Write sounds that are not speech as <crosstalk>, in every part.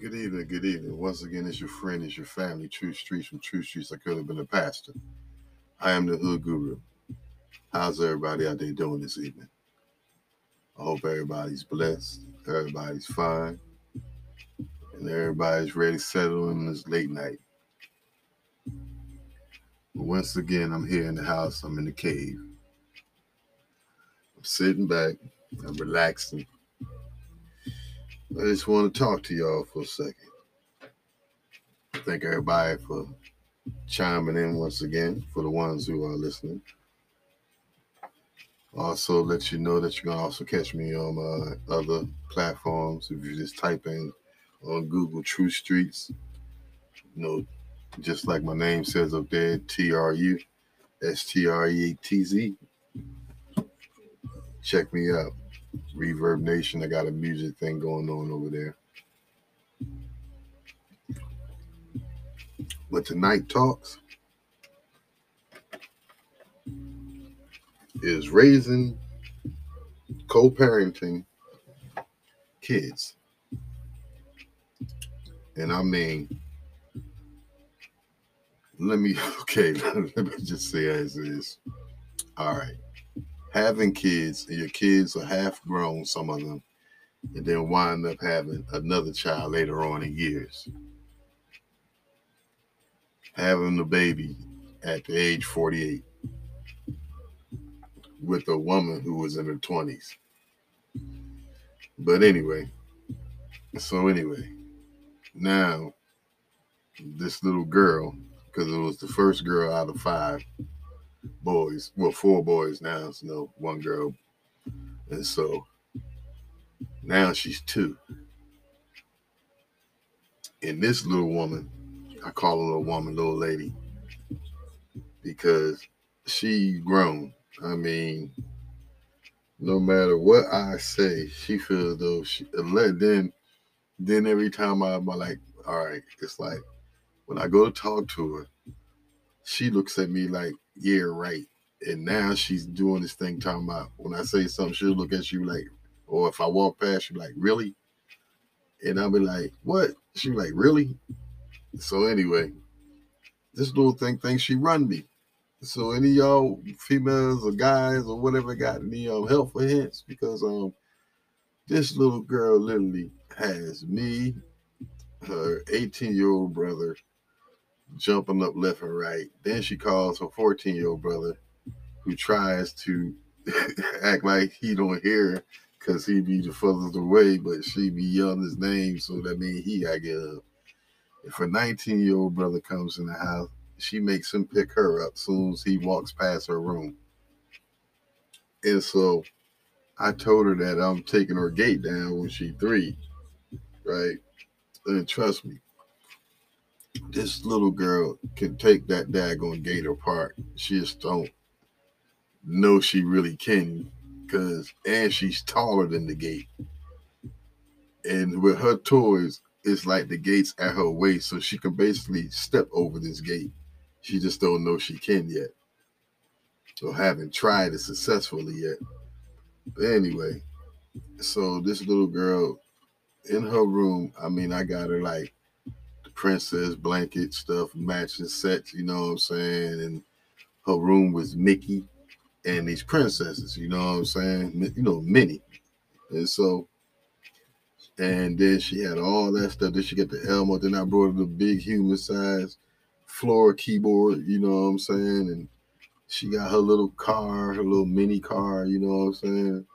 Good evening, good evening. Once again, it's your friend, it's your family, True Streets from True Streets. I could have been a pastor. I am the Hood Guru. How's everybody out there doing this evening? I hope everybody's blessed, everybody's fine, and everybody's ready to settle in this late night. But once again, I'm here in the house, I'm in the cave. I'm sitting back, I'm relaxing. I just want to talk to y'all for a second. Thank everybody for chiming in once again for the ones who are listening. Also, let you know that you can also catch me on my other platforms. If you just type in on Google True Streets, you know, just like my name says up there, T R U S T R E T Z. Check me out. Reverb Nation. I got a music thing going on over there. But tonight talks is raising, co-parenting kids. And I mean, let me <laughs> okay, <laughs> let me just say as is. All right having kids and your kids are half grown, some of them, and then wind up having another child later on in years. Having the baby at the age 48 with a woman who was in her 20s. But anyway, so anyway, now this little girl, because it was the first girl out of five, boys. Well, four boys now. So no one girl. And so now she's two. And this little woman, I call her little woman, little lady, because she grown. I mean, no matter what I say, she feels though she let then then every time I'm like, all right, it's like when I go to talk to her, she looks at me like, yeah, right. And now she's doing this thing talking about when I say something, she'll look at you like, or if I walk past you, like, really? And I'll be like, what? She like, really? So anyway, this little thing thinks she run me. So any y'all females or guys or whatever got any um help for hints because um this little girl literally has me, her 18 year old brother, jumping up left and right. Then she calls her 14 year old brother, who tries to <laughs> act like he don't hear because he be the furthest away, but she be yelling his name, so that means he gotta get up. If a 19 year old brother comes in the house, she makes him pick her up soon as he walks past her room. And so I told her that I'm taking her gate down when she three, right? And trust me, this little girl can take that daggone gate apart. She just don't know she really can because and she's taller than the gate. And with her toys, it's like the gate's at her waist, so she can basically step over this gate. She just don't know she can yet. Or haven't tried it successfully yet. But anyway, so this little girl in her room, I mean, I got her like princess blanket stuff, matching sets, you know what I'm saying? And her room was Mickey and these princesses, you know what I'm saying? You know, Minnie. And so, and then she had all that stuff. Then she got the Elmo. Then I brought her the big human size floor keyboard, you know what I'm saying? And she got her little car, her little mini car, you know what I'm saying?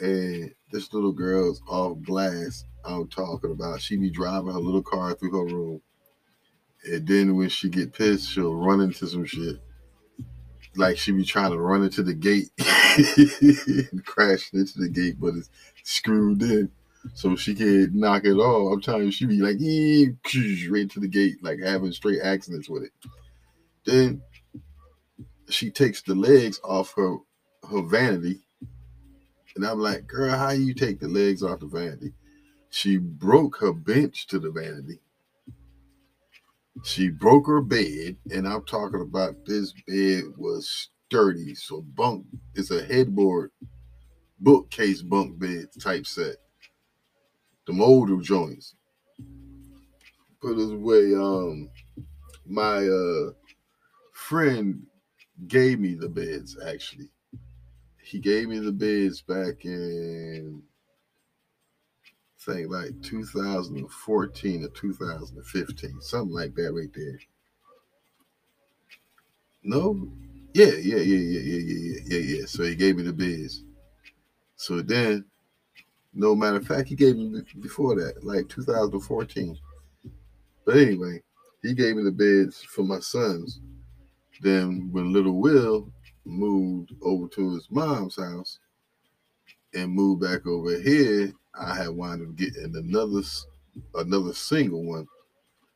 And this little girl's off glass I'm talking about. She be driving her little car through her room. And then when she get pissed, she'll run into some shit. Like she be trying to run into the gate, <laughs> and crashing into the gate, but it's screwed in. So she can't knock it off. I'm telling you, she be like, right to the gate, like having straight accidents with it. Then she takes the legs off her her vanity. And I'm like, girl, how you take the legs off the vanity? She broke her bench to the vanity. She broke her bed, and I'm talking about this bed was sturdy. So bunk it's a headboard, bookcase bunk bed type set. The older joints. put this way, um, my uh friend gave me the beds actually. He gave me the beds back in think like 2014 or 2015, something like that right there. No, yeah, yeah, yeah, yeah, yeah, yeah, yeah, yeah. So he gave me the beds. So then, no matter of fact, he gave me before that, like 2014. But anyway, he gave me the beds for my sons. Then when little Will moved over to his mom's house and moved back over here, I had wound up getting another another single one.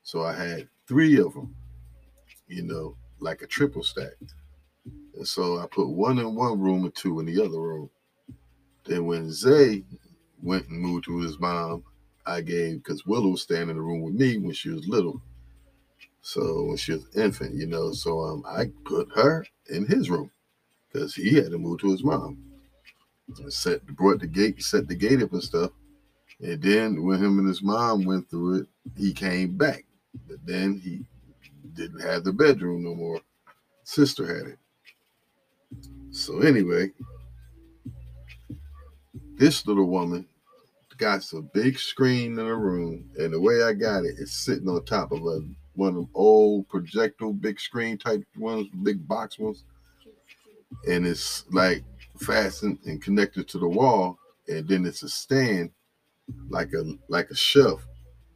So I had three of them, you know, like a triple stack. And so I put one in one room and two in the other room. Then when Zay went and moved to his mom, I gave because Willow was staying in the room with me when she was little. So when she was infant, you know, so um, I put her in his room because he had to move to his mom. Set brought the gate, set the gate up and stuff. And then when him and his mom went through it, he came back. But then he didn't have the bedroom no more. Sister had it. So anyway, this little woman got some big screen in the room, and the way I got it, it's sitting on top of a one of them old projectile big screen type ones, big box ones, and it's like fastened and connected to the wall, and then it's a stand like a like a shelf.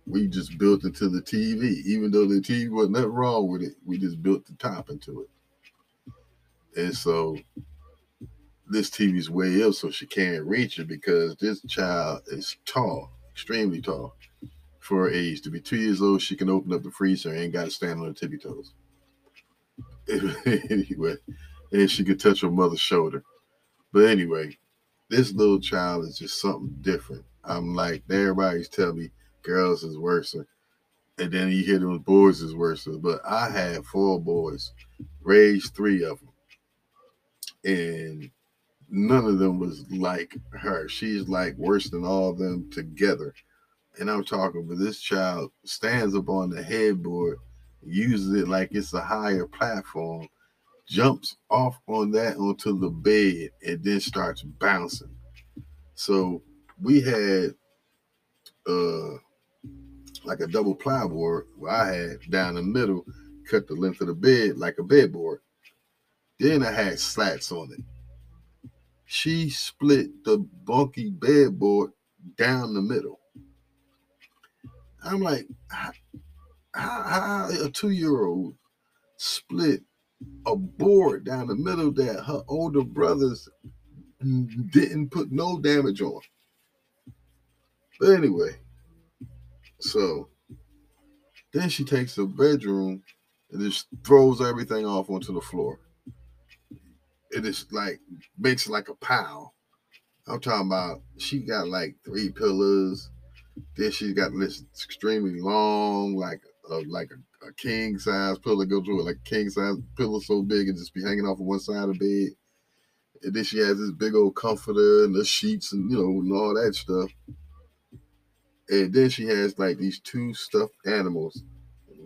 We just built into the TV, even though the TV wasn't nothing wrong with it. We just built the top into it, and so this TV's way up, so she can't reach it because this child is tall, extremely tall for her age. To be two years old, she can open up the freezer and got to stand on her tippy toes. <laughs> anyway, and she could touch her mother's shoulder. But anyway, this little child is just something different. I'm like, everybody's telling me girls is worse. And then you hear those boys is worse. But I had four boys, raised three of them. And none of them was like her. She's like worse than all of them together. And I'm talking, but this child stands up on the headboard, uses it like it's a higher platform, jumps off on that onto the bed, and then starts bouncing. So we had uh like a double plyboard where I had down the middle, cut the length of the bed like a bedboard. Then I had slats on it she split the bunky bedboard down the middle. I'm like, how, how a two year old split a board down the middle that her older brothers didn't put no damage on. But anyway, so then she takes the bedroom and just throws everything off onto the floor it is like makes like a pile. I'm talking about she got like three pillars. Then she got this extremely long, like uh, like a, a, king size pillow go through it, like a king size pillow so big and just be hanging off of one side of the bed. And then she has this big old comforter and the sheets and you know and all that stuff. And then she has like these two stuffed animals.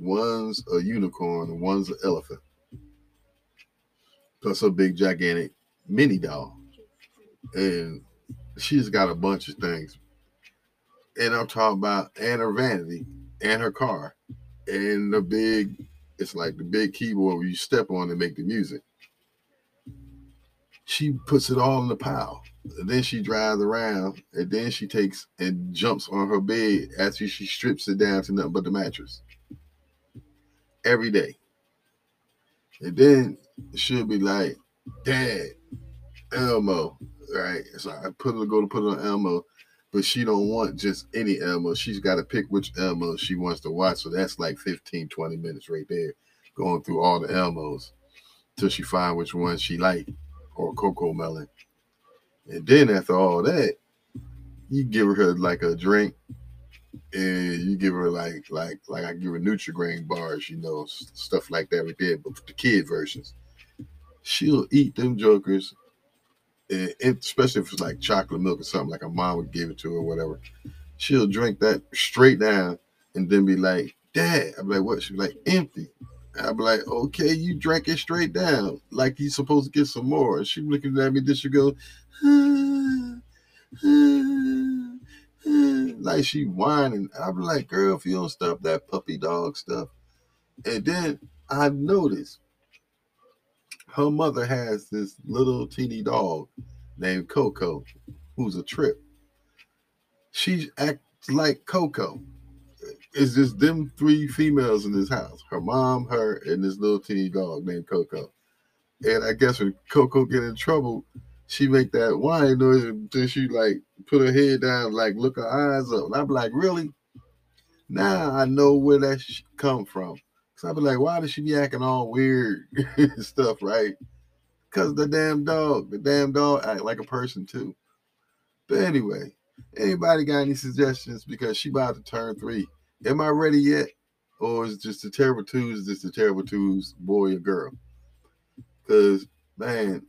One's a unicorn and one's an elephant plus a big gigantic mini doll. And she's got a bunch of things. And I'm talking about and her vanity and her car and the big, it's like the big keyboard where you step on and make the music. She puts it all in the pile. And then she drives around and then she takes and jumps on her bed after she strips it down to nothing but the mattress. Every day. And then she'll be like, Dad, Elmo, right? So I put her go to put on Elmo, but she don't want just any Elmo. She's got to pick which Elmo she wants to watch. So that's like 15, 20 minutes right there, going through all the Elmos till she find which one she like or CoComelon. And then after all that, you give her like a drink and you give her like like like I give her Nutri-Grain bars, you know, stuff like that right there, but the kid versions she'll eat them jokers, and especially if it's like chocolate milk or something, like a mom would give it to her or whatever. She'll drink that straight down and then be like, Dad, I'm like, what? She like, empty. I'm like, okay, you drank it straight down, like you supposed to get some more. And she looking at me, then she go, like she whining. I'm like, girl, if you don't stop that puppy dog stuff. And then I noticed her mother has this little teeny dog named Coco, who's a trip. She acts like Coco. It's just them three females in this house. Her mom, her, and this little teeny dog named Coco. And I guess when Coco get in trouble, she make that whine noise until she like put her head down, like look her eyes up. And I'm like, really? Now I know where that come from. So I be like, why does she be acting all weird <laughs> stuff, right? Because the damn dog, the damn dog act like a person too. But anyway, anybody got any suggestions? Because she about to turn three. Am I ready yet? Or is just the terrible twos, this the terrible twos boy or girl? Because man,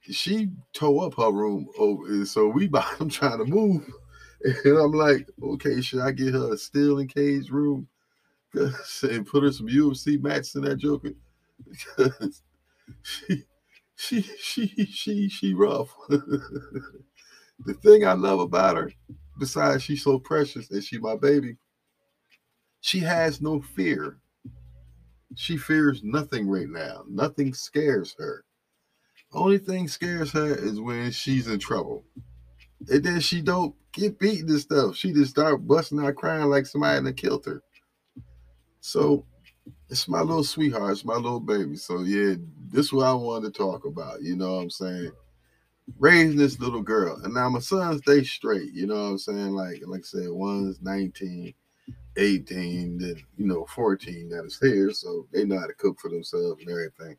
she tore up her room over so we <laughs> bottom trying to move. And I'm like, okay, should I get her a and cage room? <laughs> and put her some UFC mats in that joker? Because <laughs> she she she she she rough. <laughs> the thing I love about her, besides she's so precious and she my baby, she has no fear. She fears nothing right now. Nothing scares her. Only thing scares her is when she's in trouble. And then she don't get beaten and stuff. She just start busting out crying like somebody that killed her. So it's my little sweetheart, it's my little baby. So yeah, this is what I wanted to talk about. You know what I'm saying? Raising this little girl. And now my sons, stays straight, you know what I'm saying? Like like I said, one's 19, 18, then you know, 14 that is here. So they know how to cook for themselves and everything.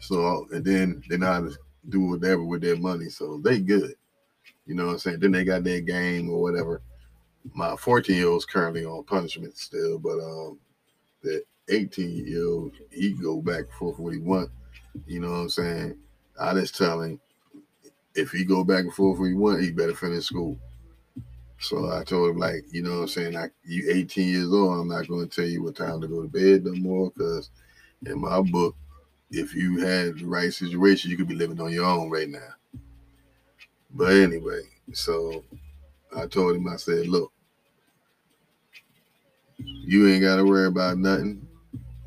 So and then they know how to do whatever with their money. So they good. You know what I'm saying? Then they got their game or whatever. My 14 year old's currently on punishment still, but um the 18 year old he go back for what he want. You know what I'm saying? I just tell him if he go back and forth what he want, he better finish school. So I told him like, you know what I'm saying? I, you 18 years old, I'm not going to tell you what time to go to bed no more because in my book, if you had the right situation, you could be living on your own right now. But anyway, so I told him, I said, look, you ain't got to worry about nothing.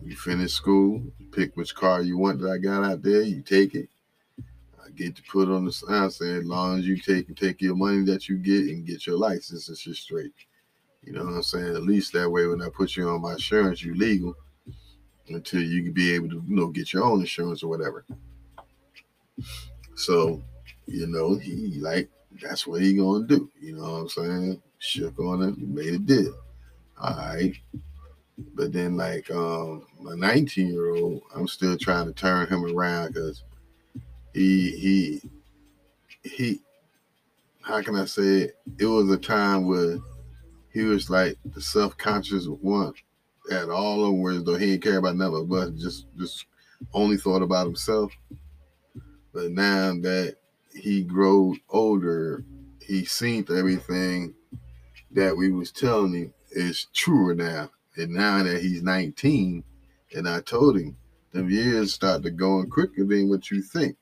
You finish school, pick which car you want that I got out there, you take it. I get to put on the sign saying, as long as you take and take your money that you get and get your license, it's just straight. You know what I'm saying? At least that way, when I put you on my insurance, you legal until you can be able to, you know, get your own insurance or whatever. So, you know, he like that's what he gonna do. You know what I'm saying? Shook on it, made a deal. All right. But then like um my 19 year old, I'm still trying to turn him around because he he he how can I say it? It was a time where he was like the self-conscious one at all of whereas though he didn't care about nothing but just just only thought about himself. But now that he grows older, he seen everything that we was telling him is truer now. And now that he's 19, and I told him, them years start to going quicker than what you think.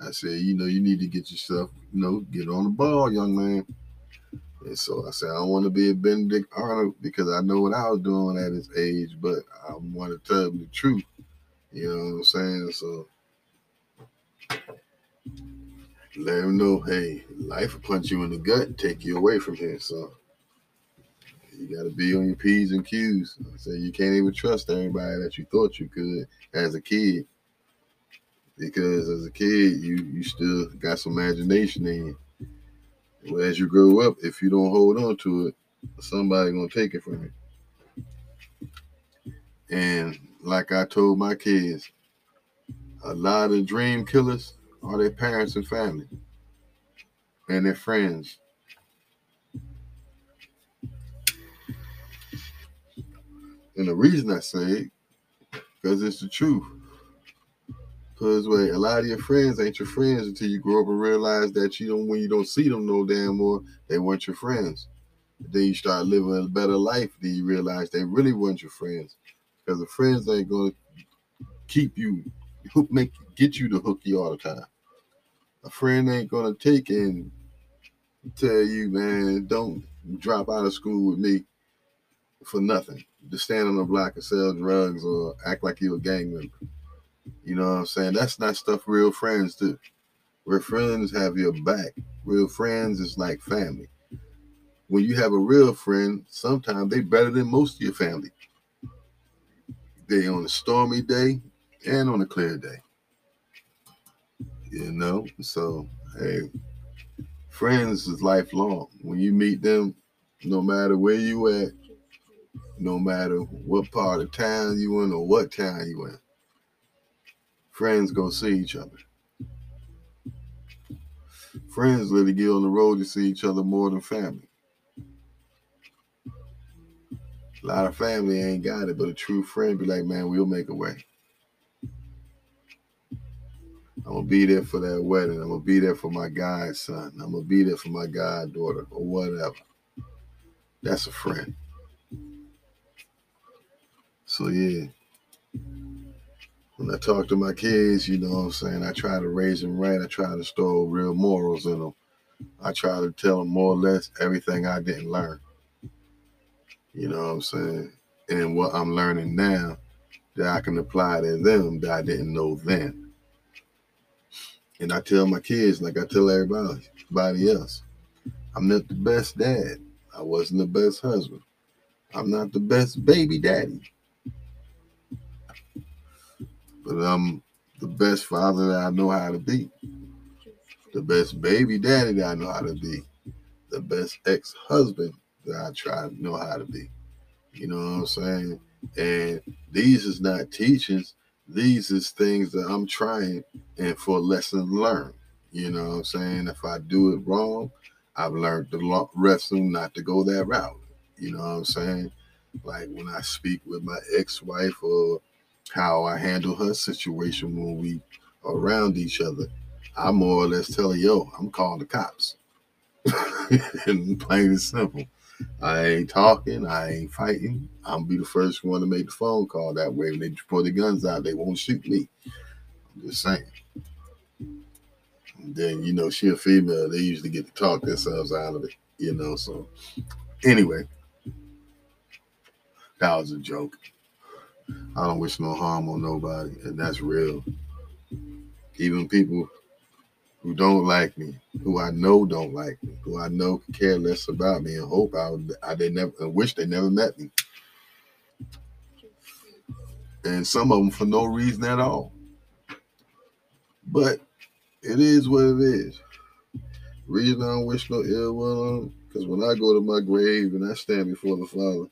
I said, you know, you need to get yourself, you know, get on the ball, young man. And so I said, I want to be a Benedict Arnold because I know what I was doing at his age, but I want to tell him the truth. You know what I'm saying? So let him know, hey, life will punch you in the gut and take you away from here. So you got to be on your P's and Q's. So you can't even trust everybody that you thought you could as a kid. Because as a kid, you you still got some imagination in you. Well, as you grow up, if you don't hold on to it, somebody gonna take it from you. And like I told my kids, a lot of dream killers are their parents and family and their friends. And the reason I say it, because it's the truth. Because wait, a lot of your friends ain't your friends until you grow up and realize that you don't when you don't see them no damn more, they weren't your friends. Then you start living a better life. Then you realize they really weren't your friends because the friends ain't gonna keep you, hook make get you to hook you all the time. A friend ain't gonna take and tell you, man, don't drop out of school with me for nothing. To stand on the block and sell drugs or act like you a gang member. You know what I'm saying? That's not stuff real friends do. Real friends have your back. Real friends is like family. When you have a real friend, sometimes they better than most of your family. They on a stormy day and on a clear day. You know, so hey, friends is lifelong. When you meet them, no matter where you at, no matter what part of town you in or what town you in, friends go see each other. Friends literally get on the road to see each other more than family. A lot of family ain't got it, but a true friend be like, man, we'll make a way. I'm gonna be there for that wedding. I'm gonna be there for my godson. I'm gonna be there for my goddaughter or whatever. That's a friend. So yeah. When I talk to my kids, you know what I'm saying, I try to raise them right. I try to instill real morals in them. I try to tell them more or less everything I didn't learn. You know what I'm saying? And what I'm learning now that I can apply to them that I didn't know then. And I tell my kids, like I tell everybody, everybody else, I'm not the best dad. I wasn't the best husband. I'm not the best baby daddy. But I'm the best father that I know how to be. The best baby daddy that I know how to be. The best ex-husband that I try to know how to be. You know what I'm saying? And these is not teachings. These is things that I'm trying and for lessons learned. You know what I'm saying? If I do it wrong, I've learned the lesson not to go that route. You know what I'm saying? Like when I speak with my ex-wife or how I handle her situation when we around each other, I more or less tell her, yo, I'm calling the cops. <laughs> and plain and simple. I ain't talking. I ain't fighting. I'm be the first one to make the phone call. That way, when they pull the guns out, they won't shoot me. I'm just saying. And then you know, she a female. They usually get to talk themselves out of it. You know. So anyway, that was a joke. I don't wish no harm on nobody, and that's real. Even people who don't like me, who I know don't like me, who I know care less about me, and hope I I they never and wish they never met me. And some of them for no reason at all. But it is what it is. reason I don't wish no ill will on because when I go to my grave and I stand before the Father,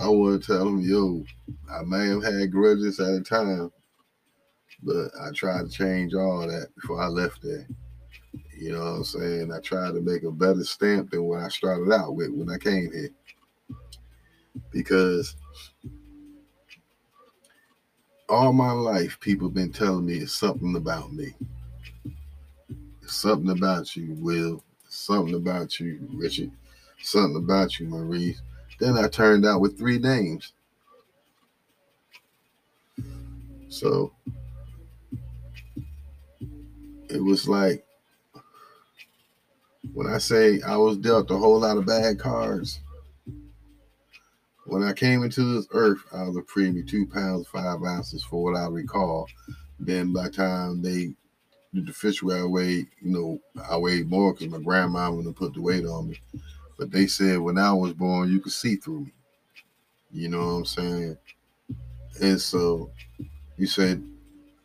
I to tell them, yo, I may have had grudges at a time, but I tried to change all that before I left there. You know what I'm saying? I tried to make a better stamp than what I started out with when I came here. Because all my life, people have been telling me it's something about me. It's something about you, Will. something about you, Richard. Something about you, Maurice. Then I turned out with three names. So it was like when I say I was dealt a whole lot of bad cards. When I came into this earth, I was a premium two pounds five ounces for what I recall. Then by the time they did the fish I weighed, you know, I weighed more because my grandma would have put the weight on me. But they said when I was born, you could see through me. You know what I'm saying? And so you said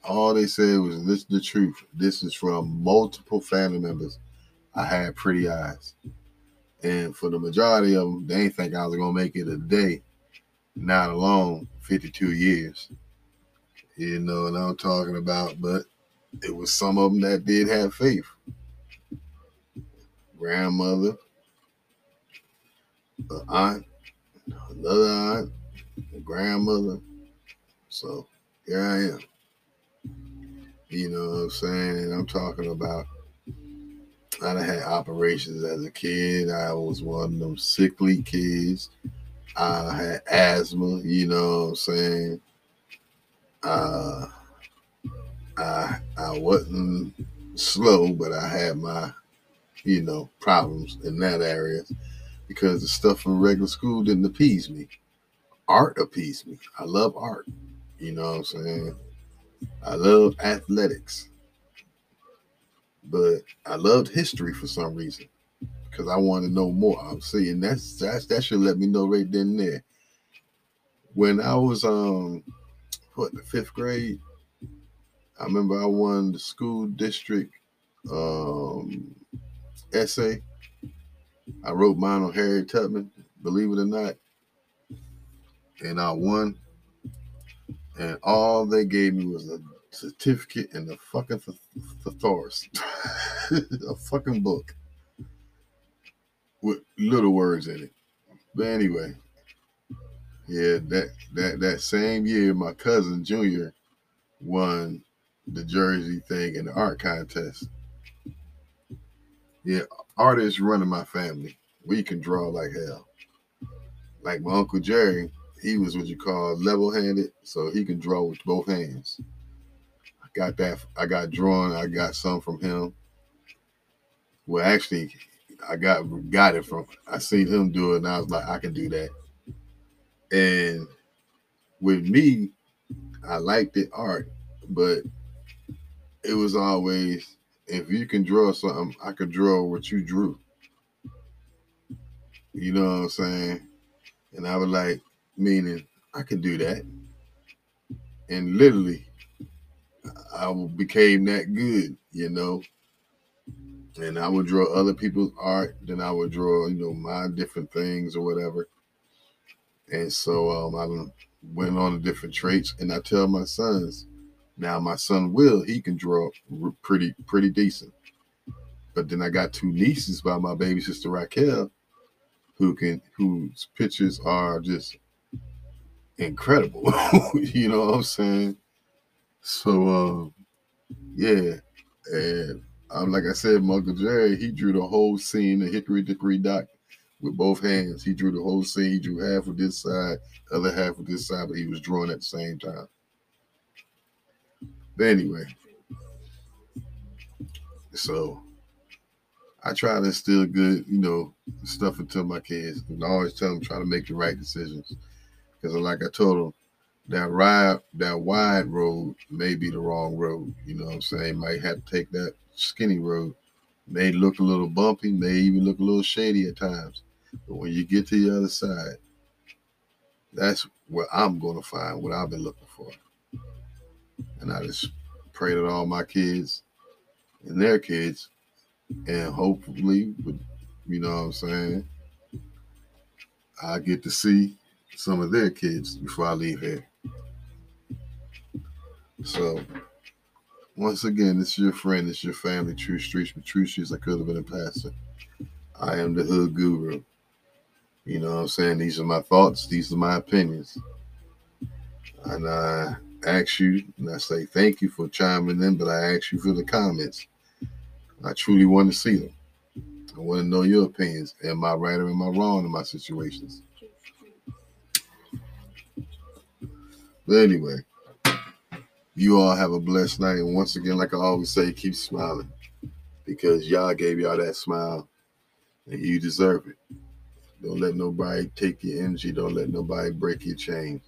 all they said was this is the truth. This is from multiple family members. I had pretty eyes. And for the majority of them, they didn't think I was gonna make it a day, not alone 52 years. You know what I'm talking about, but it was some of them that did have faith. Grandmother, aunt, another aunt, a grandmother. So here I am. You know what I'm saying? And I'm talking about I had operations as a kid. I was one of them sickly kids. I had asthma, you know what I'm saying? Uh, I I wasn't slow, but I had my, you know, problems in that area because the stuff from regular school didn't appease me. Art appeased me. I love art. You know what I'm saying? I love athletics. But I loved history for some reason because I want to know more. I'm seeing that's, that's that should let me know right then and there. When I was um what the fifth grade, I remember I won the school district um essay. I wrote mine on Harriet Tubman, believe it or not. And I won. And all they gave me was a certificate and a fucking thesaurus, <laughs> a fucking book with little words in it. But anyway, yeah, that that that same year, my cousin Junior won the jersey thing in the art contest. Yeah, artists running my family. We can draw like hell. Like my uncle Jerry, he was what you call level-handed, so he can draw with both hands. I got that. I got drawn. I got some from him. Well, actually, I got got it from. I seen him do it, and I was like, I can do that. And with me, I liked the art, but it was always if you can draw something, I could draw what you drew. You know what I'm saying? And I was like, meaning I can do that. And literally, I became that good, you know. And I would draw other people's art, then I would draw, you know, my different things or whatever. And so um, I went on to different traits, and I tell my sons, now my son Will, he can draw pretty pretty decent. But then I got two nieces by my baby sister Raquel, who can whose pictures are just incredible. <laughs> you know what I'm saying? So um yeah. And um, like I said, Uncle Jerry, he drew the whole scene of Hickory Dickory Dock with both hands. He drew the whole scene. He drew half of this side, other half of this side, but he was drawing at the same time. But anyway, so I try to instill good, you know, stuff into my kids, and I always tell them try to make the right decisions. Because, like I told them, that ride, that wide road may be the wrong road. You know what I'm saying? Might have to take that skinny road. May look a little bumpy, may even look a little shady at times. But when you get to the other side, that's where I'm going to find what I've been looking for. And I just pray that all my kids and their kids, and hopefully, you know what I'm saying, I get to see some of their kids before I leave here. So, once again, this is your friend, this is your family, True Streets, but True Streets, I could have been a pastor. I am the hood guru. You know what I'm saying? These are my thoughts, these are my opinions. And I ask you, and I say thank you for chiming in, but I ask you for the comments. I truly want to see them. I want to know your opinions. Am I right or am I wrong in my situations? But anyway, you all have a blessed night. And once again, like I always say, keep smiling because y'all gave y'all that smile and you deserve it. Don't let nobody take your energy. Don't let nobody break your chain.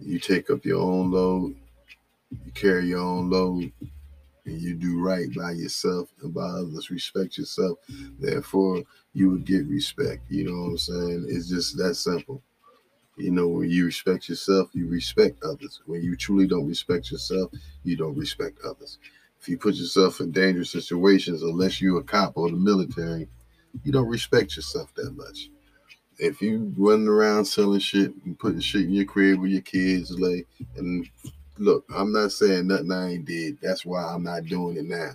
You take up your own load, you carry your own load, and you do right by yourself and by others. Respect yourself. Therefore, you would get respect. You know what I'm saying? It's just that simple. You know, when you respect yourself, you respect others. When you truly don't respect yourself, you don't respect others. If you put yourself in dangerous situations, unless you're a cop or the military, you don't respect yourself that much. If you running around selling shit and putting shit in your crib with your kids, like, and look, I'm not saying nothing I ain't did. That's why I'm not doing it now.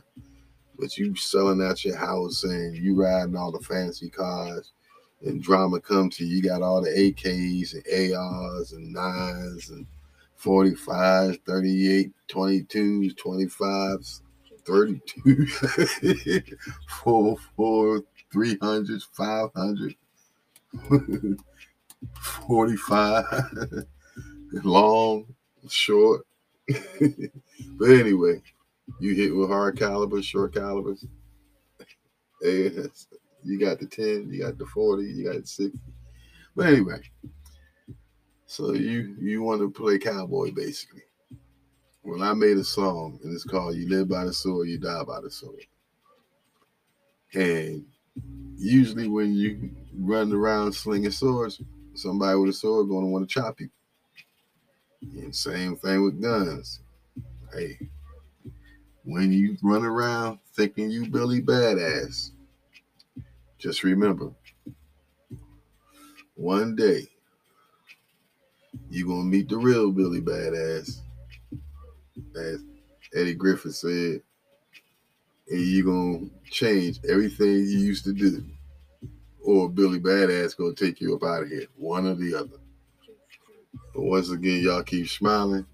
But you selling out your house and you riding all the fancy cars and drama come to you. You got all the AKs and ARs and nines and 45s, 38, 22s, 25s, 32, 4, 4, 300, 500, 45, <laughs> long, short. <laughs> but anyway, you hit with hard calibers, short calibers. Yes. You got the 10, you got the 40, you got the 60. But anyway, so you you want to play cowboy basically. Well, I made a song and it's called You Live by the Sword, You Die by the Sword. And usually when you run around slinging swords, somebody with a sword gonna want to chop you. And same thing with guns. Hey, when you run around thinking you Billy Badass, just remember, one day you're gonna meet the real Billy Badass, as Eddie Griffin said, and you're gonna change everything you used to do, or Billy Badass gonna take you up out of here, one or the other. But once again, y'all keep smiling.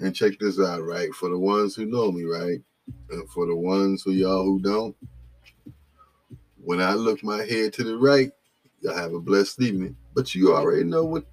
And check this out, right? For the ones who know me, right? And for the ones who y'all who don't, when I look my head to the right, y'all have a blessed evening. But you already know what